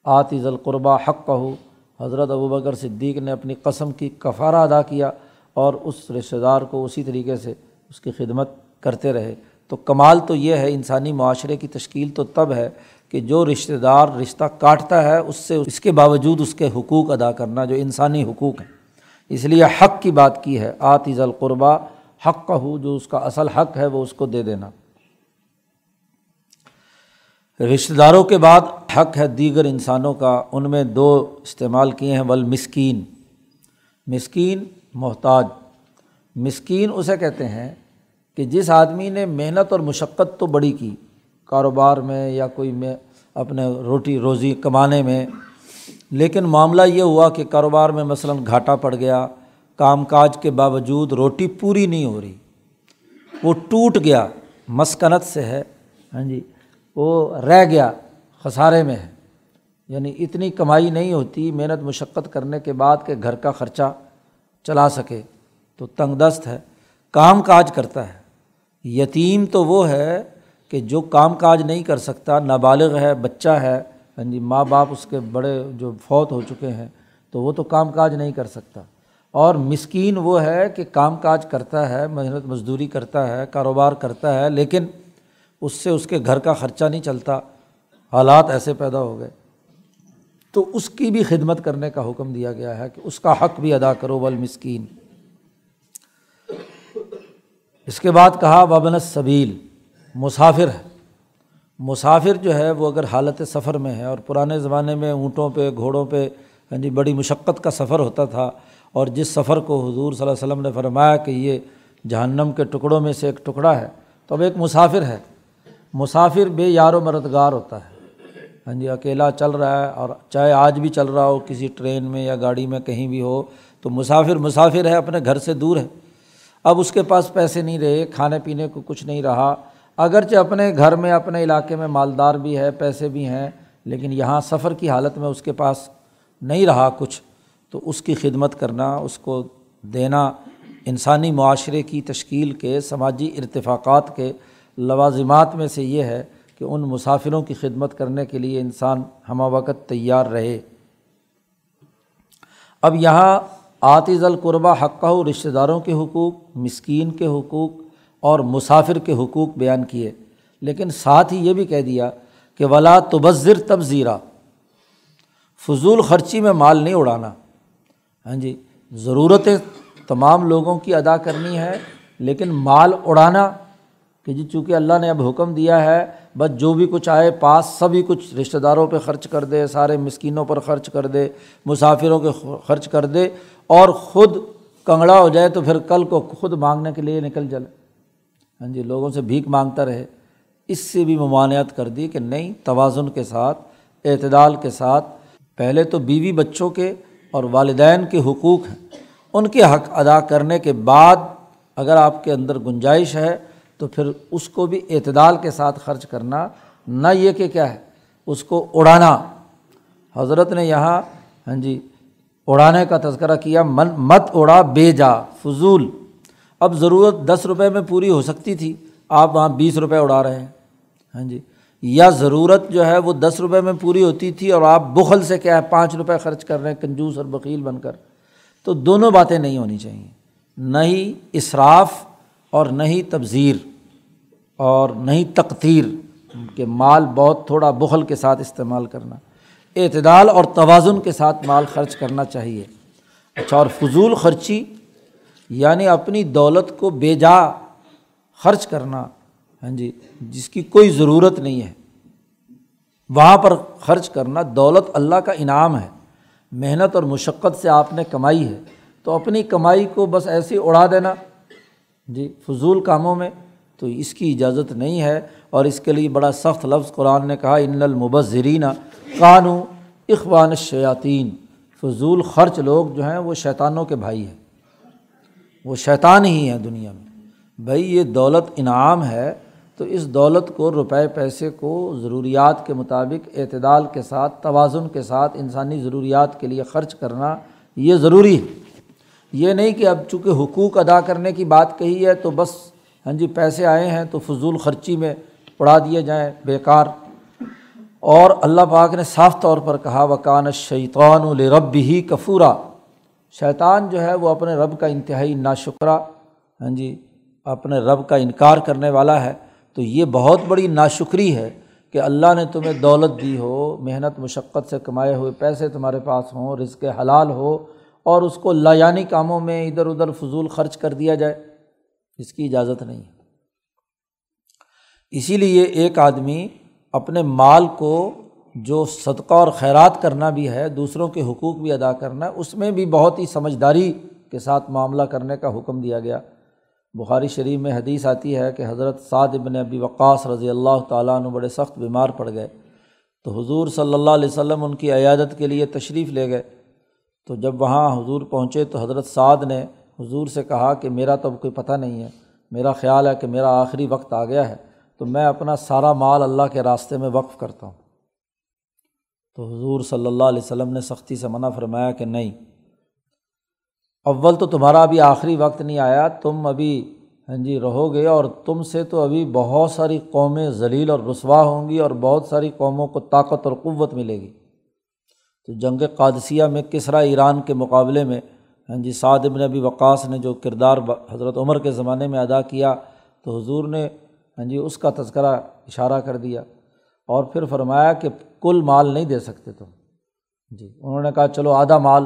آتی ذلقربہ حق کہ حضرت ابو بکر صدیق نے اپنی قسم کی کفارہ ادا کیا اور اس رشتہ دار کو اسی طریقے سے اس کی خدمت کرتے رہے۔ تو کمال تو یہ ہے، انسانی معاشرے کی تشکیل تو تب ہے کہ جو رشتہ دار رشتہ کاٹتا ہے، اس سے اس کے باوجود اس کے حقوق ادا کرنا، جو انسانی حقوق ہیں۔ اس لیے حق کی بات کی ہے آتیز القربہ حق کا ہو جو اس کا اصل حق ہے، وہ اس کو دے دینا۔ رشتہ داروں کے بعد حق ہے دیگر انسانوں کا، ان میں دو استعمال کیے ہیں ول مسکین مسکین محتاج۔ مسکین اسے کہتے ہیں کہ جس آدمی نے محنت اور مشقت تو بڑی کی، کاروبار میں یا کوئی میں اپنے روٹی روزی کمانے میں لیکن معاملہ یہ ہوا کہ کاروبار میں مثلاً گھاٹا پڑ گیا، کام کاج کے باوجود روٹی پوری نہیں ہو رہی۔ وہ ٹوٹ گیا، مسکنت سے ہے ہاں جی وہ رہ گیا، خسارے میں ہے۔ یعنی اتنی کمائی نہیں ہوتی، محنت مشقت کرنے کے بعد کہ گھر کا خرچہ چلا سکے، تو تنگ دست ہے۔ کام کاج کرتا ہے۔ یتیم تو وہ ہے کہ جو کام کاج نہیں کر سکتا، نابالغ ہے، بچہ ہے ہاں جی ماں باپ اس کے بڑے جو فوت ہو چکے ہیں، تو وہ تو کام کاج نہیں کر سکتا۔ اور مسکین وہ ہے کہ کام کاج کرتا ہے، محنت مزدوری کرتا ہے، کاروبار کرتا ہے، لیکن اس سے اس کے گھر کا خرچہ نہیں چلتا۔ حالات ایسے پیدا ہو گئے۔ تو اس کی بھی خدمت کرنے کا حکم دیا گیا ہے کہ اس کا حق بھی ادا کرو بل مسکین اس کے بعد کہا، وابن صبیل مسافر ہے۔ مسافر جو ہے وہ اگر حالت سفر میں ہے اور پرانے زمانے میں اونٹوں پہ، گھوڑوں پہ ہاں جی بڑی مشقت کا سفر ہوتا تھا اور جس سفر کو حضور صلی اللہ علیہ وسلم نے فرمایا کہ یہ جہنم کے ٹکڑوں میں سے ایک ٹکڑا ہے، تو اب ایک مسافر ہے۔ مسافر بے یار و مددگار ہوتا ہے۔ ہاں جی اکیلا چل رہا ہے اور چاہے آج بھی چل رہا ہو، کسی ٹرین میں یا گاڑی میں کہیں بھی ہو، تو مسافر مسافر ہے، اپنے گھر سے دور ہے۔ اب اس کے پاس پیسے نہیں رہے، کھانے پینے کو کچھ نہیں رہا۔ اگرچہ اپنے گھر میں، اپنے علاقے میں مالدار بھی ہے، پیسے بھی ہیں، لیکن یہاں سفر کی حالت میں اس کے پاس نہیں رہا کچھ، تو اس کی خدمت کرنا، اس کو دینا انسانی معاشرے کی تشکیل کے، سماجی ارتفاقات کے لوازمات میں سے یہ ہے کہ ان مسافروں کی خدمت کرنے کے لیے انسان ہمہ وقت تیار رہے۔ اب یہاں آتیز القربہ حقہ، رشتہ داروں کے حقوق، مسکین کے حقوق اور مسافر کے حقوق بیان کیے۔ لیکن ساتھ ہی یہ بھی کہہ دیا کہ ولا تبذر تبزیرہ فضول خرچی میں مال نہیں اڑانا۔ ہاں جی ضرورتیں تمام لوگوں کی ادا کرنی ہے، لیکن مال اڑانا کہ جی چونکہ اللہ نے اب حکم دیا ہے، بس جو بھی کچھ آئے پاس، سبھی کچھ رشتہ داروں پہ خرچ کر دے، سارے مسکینوں پر خرچ کر دے، مسافروں کے خرچ کر دے، اور خود کنگڑا ہو جائے تو پھر کل کو خود مانگنے کے لیے نکل جائے ہاں جی لوگوں سے بھیک مانگتا رہے۔ اس سے بھی ممانعت کر دی کہ نہیں، توازن کے ساتھ، اعتدال کے ساتھ۔ پہلے تو بیوی بچوں کے اور والدین کے حقوق ہیں۔ ان کے حق ادا کرنے کے بعد اگر آپ کے اندر گنجائش ہے تو پھر اس کو بھی اعتدال کے ساتھ خرچ کرنا۔ نہ یہ کہ کیا ہے، اس کو اڑانا۔ حضرت نے یہاں ہاں جی اڑانے کا تذکرہ کیا، من مت اڑا، بے جا، فضول۔ اب ضرورت دس روپے میں پوری ہو سکتی تھی، آپ وہاں بیس روپے اڑا رہے ہیں۔ ہاں جی۔ یا ضرورت جو ہے وہ دس روپے میں پوری ہوتی تھی اور آپ بخل سے کیا ہے، پانچ روپے خرچ کر رہے ہیں، کنجوس اور بکیل بن کر۔ تو دونوں باتیں نہیں ہونی چاہئیں نہ ہی اصراف اور نہ ہی تبذیر اور نہ ہی تقتیر کہ مال بہت تھوڑا بخل کے ساتھ استعمال کرنا۔ اعتدال اور توازن کے ساتھ مال خرچ کرنا چاہیے۔ اچھا اور فضول خرچی یعنی اپنی دولت کو بے جا خرچ کرنا ہاں جی جس کی کوئی ضرورت نہیں ہے۔ وہاں پر خرچ کرنا دولت اللہ کا انعام ہے۔ محنت اور مشقت سے آپ نے کمائی ہے۔ تو اپنی کمائی کو بس ایسے اڑا دینا۔ جی فضول کاموں میں تو اس کی اجازت نہیں ہے۔ اور اس کے لیے بڑا سخت لفظ قرآن نے کہا، ان المبذرین قانو اخوان شیاطین فضول خرچ لوگ جو ہیں وہ شیطانوں کے بھائی ہیں۔ وہ شیطان ہی ہے دنیا میں۔ بھائی یہ دولت انعام ہے تو اس دولت کو روپے پیسے کو ضروریات کے مطابق اعتدال کے ساتھ، توازن کے ساتھ انسانی ضروریات کے لیے خرچ کرنا یہ ضروری ہے۔ یہ نہیں کہ اب چونکہ حقوق ادا کرنے کی بات کہی ہے تو بس ہاں جی پیسے آئے ہیں تو فضول خرچی میں اڑا دیے جائیں بیکار۔ اور اللہ پاک نے صاف طور پر کہا وکان شیطان الرب ہی کفورا شیطان جو ہے وہ اپنے رب کا انتہائی ناشکرہ ہاں جی اپنے رب کا انکار کرنے والا ہے۔ تو یہ بہت بڑی ناشکری ہے کہ اللہ نے تمہیں دولت دی ہو، محنت، مشقت سے کمائے ہوئے پیسے تمہارے پاس ہوں، رزق حلال ہو، اور اس کو لایانی کاموں میں ادھر ادھر فضول خرچ کر دیا جائے۔ اس کی اجازت نہیں۔ ہے اسی لیے ایک آدمی اپنے مال کو جو صدقہ اور خیرات کرنا بھی ہے، دوسروں کے حقوق بھی ادا کرنا ہے، اس میں بھی بہت ہی سمجھداری کے ساتھ معاملہ کرنے کا حکم دیا گیا۔ بخاری شریف میں حدیث آتی ہے کہ حضرت سعد ابن ابی وقاص رضی اللہ تعالیٰ عنہ بڑے سخت بیمار پڑ گئے۔ تو حضور صلی اللہ علیہ وسلم ان کی عیادت کے لیے تشریف لے گئے۔ تو جب وہاں حضور پہنچے تو حضرت سعد نے حضور سے کہا کہ میرا تو کوئی پتہ نہیں ہے، میرا خیال ہے کہ میرا آخری وقت آ گیا ہے، تو میں اپنا سارا مال اللہ کے راستے میں وقف کرتا ہوں۔ تو حضور صلی اللہ علیہ وسلم نے سختی سے منع فرمایا کہ نہیں، اول تو تمہارا ابھی آخری وقت نہیں آیا، تم ابھی ہاں جی رہو گے اور تم سے تو ابھی بہت ساری قومیں ذلیل اور رسوا ہوں گی اور بہت ساری قوموں کو طاقت اور قوت ملے گی۔ تو جنگ قادثیہ میں کسرا ایران کے مقابلے میں ہاں جی سعد ابن ابی وقاص نے جو کردار حضرت عمر کے زمانے میں ادا کیا تو حضور نے ہاں جی اس کا تذکرہ اشارہ کر دیا۔ اور پھر فرمایا کہ کل مال نہیں دے سکتے تم۔ جی انہوں نے کہا چلو آدھا مال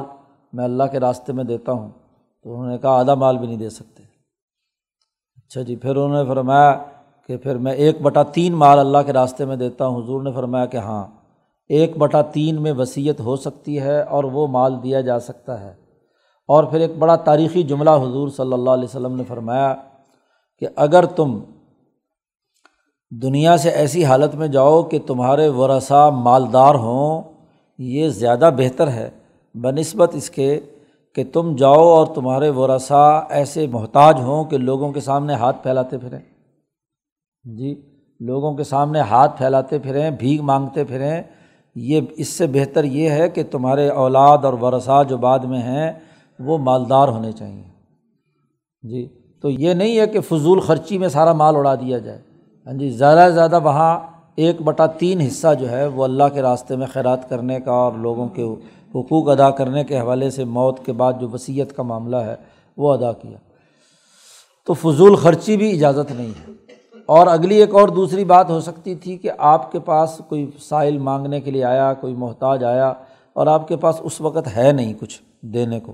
میں اللہ کے راستے میں دیتا ہوں۔ تو انہوں نے کہا آدھا مال بھی نہیں دے سکتے۔ اچھا جی پھر انہوں نے فرمایا کہ پھر میں ایک بٹا تین مال اللہ کے راستے میں دیتا ہوں۔ حضور نے فرمایا کہ ہاں ایک بٹا تین میں وصیت ہو سکتی ہے اور وہ مال دیا جا سکتا ہے۔ اور پھر ایک بڑا تاریخی جملہ حضور صلی اللہ علیہ وسلم نے فرمایا کہ اگر تم دنیا سے ایسی حالت میں جاؤ کہ تمہارے ورثہ مالدار ہوں، یہ زیادہ بہتر ہے۔ بہ نسبت اس کے کہ تم جاؤ اور تمہارے ورثہ ایسے محتاج ہوں کہ لوگوں کے سامنے ہاتھ پھیلاتے پھریں۔ جی لوگوں کے سامنے ہاتھ پھیلاتے پھریں، بھیگ مانگتے پھریں۔ یہ اس سے بہتر یہ ہے کہ تمہارے اولاد اور ورثہ جو بعد میں ہیں، وہ مالدار ہونے چاہئیں جی تو یہ نہیں ہے کہ فضول خرچی میں سارا مال اڑا دیا جائے۔ ہاں جی زیادہ سے زیادہ وہاں ایک بٹا تین حصہ جو ہے وہ اللہ کے راستے میں خیرات کرنے کا اور لوگوں کے حقوق ادا کرنے کے حوالے سے موت کے بعد جو وصیت کا معاملہ ہے وہ ادا کیا۔ تو فضول خرچی بھی اجازت نہیں ہے۔ اور اگلی ایک اور دوسری بات ہو سکتی تھی کہ آپ کے پاس کوئی سائل مانگنے کے لیے آیا، کوئی محتاج آیا اور آپ کے پاس اس وقت ہے نہیں کچھ دینے کو۔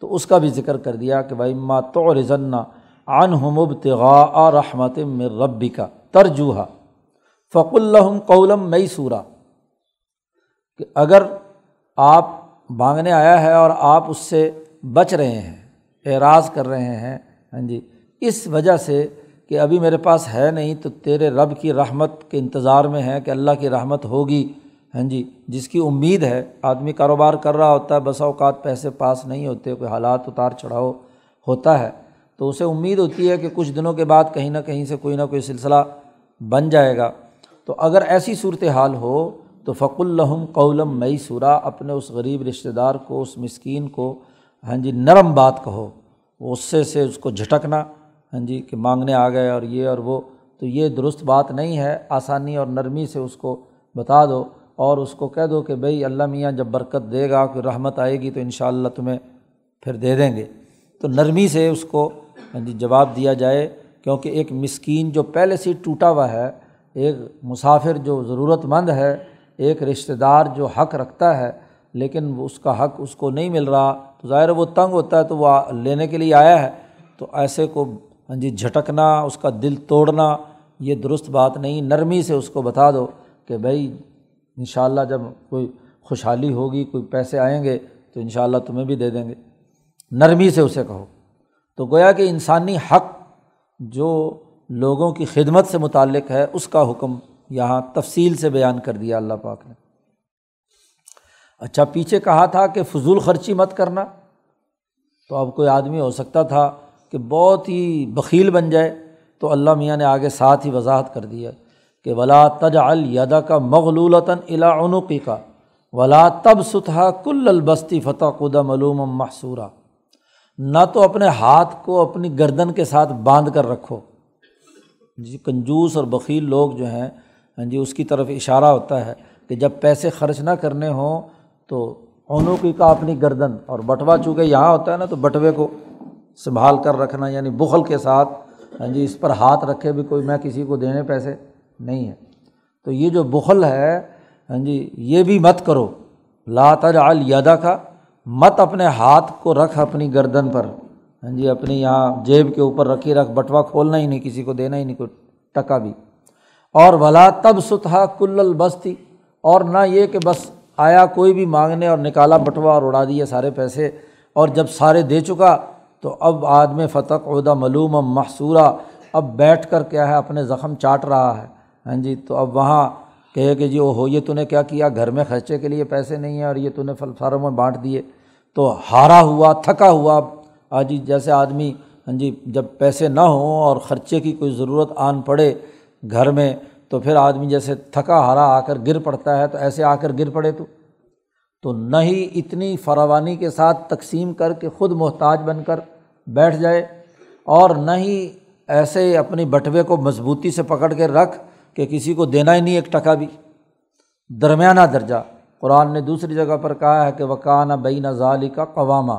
تو اس کا بھی ذکر کر دیا کہ بھائی ماتو رضنا عن ہمبتغا رحمت میں ربی کا ترجوحا فق الحم قولم مئی سورا کہ اگر آپ مانگنے آیا ہے اور آپ اس سے بچ رہے ہیں، اعراض کر رہے ہیں ہاں جی اس وجہ سے کہ ابھی میرے پاس ہے نہیں، تو تیرے رب کی رحمت کے انتظار میں ہے کہ اللہ کی رحمت ہوگی ہاں جی جس کی امید ہے۔ آدمی کاروبار کر رہا ہوتا ہے، بسا اوقات پیسے پاس نہیں ہوتے، کوئی حالات اتار چڑھاؤ ہوتا ہے۔ تو اسے امید ہوتی ہے کہ کچھ دنوں کے بعد کہیں نہ کہیں سے کوئی نہ کوئی سلسلہ بن جائے گا۔ تو اگر ایسی صورت حال ہو تو فق الحم قولم مئی سورا اپنے اس غریب رشتہ دار کو، اس مسکین کو ہاں جی نرم بات کہو۔ غصے سے اس کو جھٹکنا ہاں جی کہ مانگنے آ گئے اور یہ اور وہ۔ تو یہ درست بات نہیں ہے، آسانی اور نرمی سے اس کو بتا دو اور اس کو کہہ دو کہ بھائی اللہ میاں جب برکت دے گا، کوئی رحمت آئے گی تو ان شاء اللہ تمہیں پھر دے دیں گے۔ تو نرمی سے اس کو ہاں جی جواب دیا جائے کیونکہ ایک مسکین جو پہلے سے ٹوٹا ہوا ہے، ایک مسافر جو ضرورت مند ہے، ایک رشتہ دار جو حق رکھتا ہے، لیکن اس کا حق اس کو نہیں مل رہا، تو ظاہر وہ تنگ ہوتا ہے، تو وہ لینے کے لیے آیا ہے۔ تو ایسے کو ہاں جی جھٹکنا، اس کا دل توڑنا، یہ درست بات نہیں۔ نرمی سے اس کو بتا دو کہ بھائی ان شاء اللہ جب کوئی خوشحالی ہوگی، کوئی پیسے آئیں گے، تو ان شاء اللہ تمہیں بھی دے دیں گے۔ نرمی سے اسے کہو۔ تو گویا کہ انسانی حق جو لوگوں کی خدمت سے متعلق ہے، اس کا حکم یہاں تفصیل سے بیان کر دیا اللہ پاک نے۔ اچھا پیچھے کہا تھا کہ فضول خرچی مت کرنا۔ تو اب کوئی آدمی ہو سکتا تھا کہ بہت ہی بخیل بن جائے، تو اللہ میاں نے آگے ساتھ ہی وضاحت کر دیا کہ ولا تج الدا کا مغلولتاً عنقی کا ولا تب ستھا کل البستی فتح قدم علوم محصورہ نہ تو اپنے ہاتھ کو اپنی گردن کے ساتھ باندھ کر رکھو۔ جی کنجوس اور بخیل لوگ جو ہیں ہاں جی اس کی طرف اشارہ ہوتا ہے کہ جب پیسے خرچ نہ کرنے ہوں تو کی کا اپنی گردن، اور بٹوا چونکہ یہاں ہوتا ہے نا، تو بٹوے کو سنبھال کر رکھنا یعنی بخل کے ساتھ ہاں جی اس پر ہاتھ رکھے بھی کوئی، میں کسی کو دینے پیسے نہیں ہے تو یہ جو بخل ہے ہاں جی یہ بھی مت کرو۔ لا تج الیدا کا مت اپنے ہاتھ کو رکھ اپنی گردن پر۔ ہاں جی اپنی یہاں جیب کے اوپر رکھی رکھ، بٹوا کھولنا ہی نہیں، کسی کو دینا ہی نہیں، کوئی ٹکا بھی۔ اور ولا تب ستھا کل البستی اور نہ یہ کہ بس آیا کوئی بھی مانگنے اور نکالا بٹوا اور اڑا دیے سارے پیسے، اور جب سارے دے چکا تو اب آدمی فتح عہدہ معلوم محصورہ اب بیٹھ کر کیا ہے، اپنے زخم چاٹ رہا ہے۔ ہاں جی تو اب وہاں کہے کہ جی وہ ہو یہ تو نے کیا کیا؟ گھر میں خرچے کے لیے پیسے نہیں ہیں اور یہ تو نے فاروں میں بانٹ دیے۔ تو ہارا ہوا، تھکا ہوا۔ آج جی جیسے آدمی ہاں جی جب پیسے نہ ہوں اور خرچے کی کوئی ضرورت آن پڑے گھر میں، تو پھر آدمی جیسے تھکا ہارا آ کر گر پڑتا ہے۔ تو ایسے آ کر گر پڑے تو؟ تو نہ ہی اتنی فراوانی کے ساتھ تقسیم کر کے خود محتاج بن کر بیٹھ جائے اور نہ ہی ایسے اپنی بٹوے کو مضبوطی سے پکڑ کے رکھ کہ کسی کو دینا ہی نہیں ایک ٹکا بھی۔ درمیانہ درجہ۔ قرآن نے دوسری جگہ پر کہا ہے کہ وکانہ بین ظالی کا قوامہ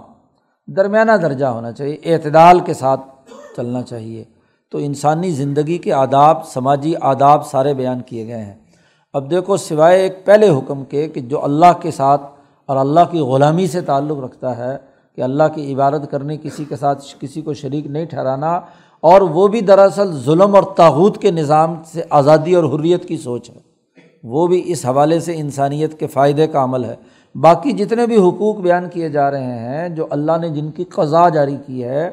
درمیانہ درجہ ہونا چاہیے، اعتدال کے ساتھ چلنا چاہیے۔ تو انسانی زندگی کے آداب، سماجی آداب سارے بیان کیے گئے ہیں۔ اب دیکھو، سوائے ایک پہلے حکم کے کہ جو اللہ کے ساتھ اور اللہ کی غلامی سے تعلق رکھتا ہے، کہ اللہ کی عبادت کرنے، کسی کے ساتھ کسی کو شریک نہیں ٹھہرانا اور وہ بھی دراصل ظلم اور تاوت کے نظام سے آزادی اور حریت کی سوچ ہے۔ وہ بھی اس حوالے سے انسانیت کے فائدے کا عمل ہے۔ باقی جتنے بھی حقوق بیان کیے جا رہے ہیں، جو اللہ نے جن کی قضا جاری کی ہے،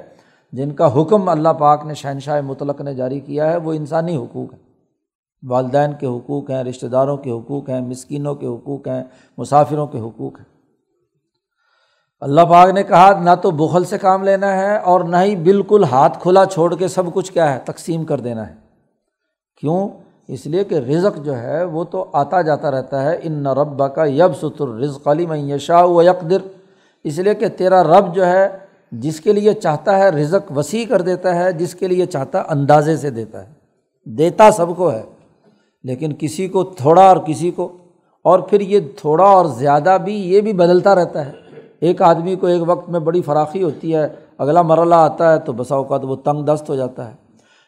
جن کا حکم اللہ پاک نے شہنشاہ مطلق نے جاری کیا ہے، وہ انسانی حقوق ہیں۔ والدین کے حقوق ہیں، رشتہ داروں کے حقوق ہیں، مسکینوں کے حقوق ہیں، مسافروں کے حقوق ہیں۔ اللہ پاک نے کہا نہ تو بخل سے کام لینا ہے اور نہ ہی بالکل ہاتھ کھلا چھوڑ کے سب کچھ کیا ہے، تقسیم کر دینا ہے۔ کیوں؟ اس لیے کہ رزق جو ہے وہ تو آتا جاتا رہتا ہے۔ ان نہ رب کا یب ستر رزق علی میں یشا و یکدر اس لیے کہ تیرا رب جو ہے جس کے لیے چاہتا ہے رزق وسیع کر دیتا ہے، جس کے لیے چاہتا اندازے سے دیتا ہے۔ دیتا سب کو ہے، لیکن کسی کو تھوڑا اور کسی کو، اور پھر یہ تھوڑا اور زیادہ بھی یہ بھی بدلتا رہتا ہے۔ ایک آدمی کو ایک وقت میں بڑی فراخی ہوتی ہے، اگلا مرحلہ آتا ہے تو بسا اوقات وہ تنگ دست ہو جاتا ہے۔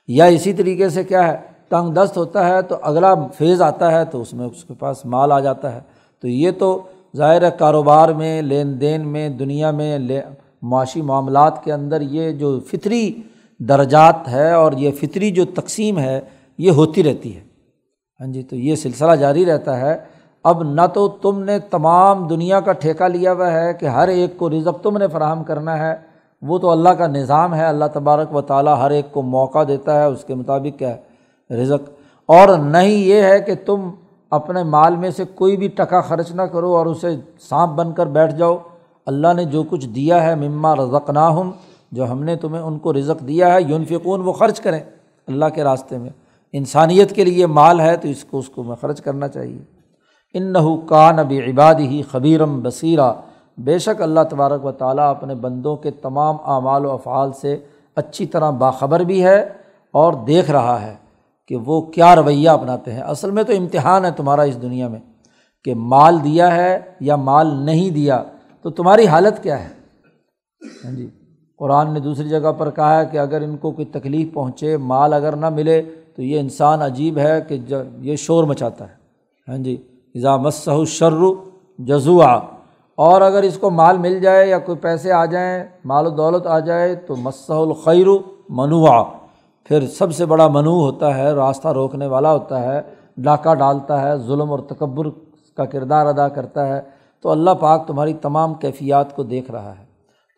یا اسی طریقے سے کیا ہے، تنگ دست ہوتا ہے تو اگلا فیض آتا ہے تو اس میں اس کے پاس مال آ جاتا ہے۔ تو یہ تو ظاہر ہے کاروبار میں، لین دین میں، دنیا میں معاشی معاملات کے اندر یہ جو فطری درجات ہے اور یہ فطری جو تقسیم ہے، یہ ہوتی رہتی ہے۔ ہاں جی تو یہ سلسلہ جاری رہتا ہے اب نہ تو تم نے تمام دنیا کا ٹھیکہ لیا ہوا ہے کہ ہر ایک کو رزق تم نے فراہم کرنا ہے۔ وہ تو اللہ کا نظام ہے، اللہ تبارک و تعالیٰ ہر ایک کو موقع دیتا ہے، اس کے مطابق کیا ہے رزق۔ اور نہیں یہ ہے کہ تم اپنے مال میں سے کوئی بھی ٹکا خرچ نہ کرو اور اسے سانپ بن کر بیٹھ جاؤ۔ اللہ نے جو کچھ دیا ہے، مما رزق نہ ہوں جو ہم نے تمہیں ان کو رزق دیا ہے یونفقون وہ خرچ کریں اللہ کے راستے میں۔ انسانیت کے لیے مال ہے تو اس کو اس کو میں خرچ کرنا چاہیے۔ ان نحو کا نبی عباد ہی خبیرم بصیرہ بے شک اللہ تبارک و تعالیٰ اپنے بندوں کے تمام اعمال و افعال سے اچھی طرح باخبر بھی ہے اور دیکھ رہا ہے کہ وہ کیا رویہ اپناتے ہیں۔ اصل میں تو امتحان ہے تمہارا اس دنیا میں کہ مال دیا ہے یا مال نہیں دیا۔ تو تمہاری حالت کیا ہے؟ ہاں جی۔ قرآن نے دوسری جگہ پر کہا ہے کہ اگر ان کو کوئی تکلیف پہنچے، مال اگر نہ ملے تو یہ انسان عجیب ہے کہ یہ شور مچاتا ہے۔ ہاں جی۔ اذا مسح شر جزوا اور اگر اس کو مال مل جائے یا کوئی پیسے آ جائیں، مال و دولت آ جائے، تو مسح الخیر منوع پھر سب سے بڑا منوع ہوتا ہے، راستہ روکنے والا ہوتا ہے، ڈاکہ ڈالتا ہے، ظلم اور تکبر کا کردار ادا کرتا ہے۔ تو اللہ پاک تمہاری تمام کیفیات کو دیکھ رہا ہے۔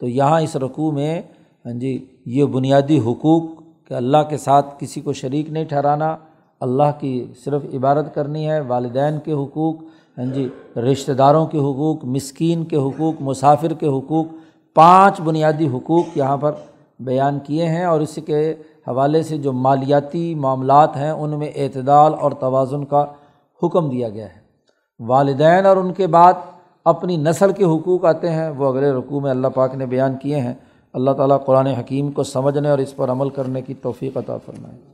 تو یہاں اس رقوع میں ہاں جی یہ بنیادی حقوق کہ اللہ کے ساتھ کسی کو شریک نہیں ٹھہرانا اللہ کی صرف عبادت کرنی ہے، والدین کے حقوق ہاں جی رشتہ داروں کے حقوق، مسکین کے حقوق، مسافر کے حقوق، پانچ بنیادی حقوق یہاں پر بیان کیے ہیں اور اس کے حوالے سے جو مالیاتی معاملات ہیں، ان میں اعتدال اور توازن کا حکم دیا گیا ہے۔ والدین اور ان کے بعد اپنی نسل کے حقوق آتے ہیں، وہ اگلے رقوع میں اللہ پاک نے بیان کیے ہیں۔ اللہ تعالیٰ قرآن حکیم کو سمجھنے اور اس پر عمل کرنے کی توفیق عطا فرمائے۔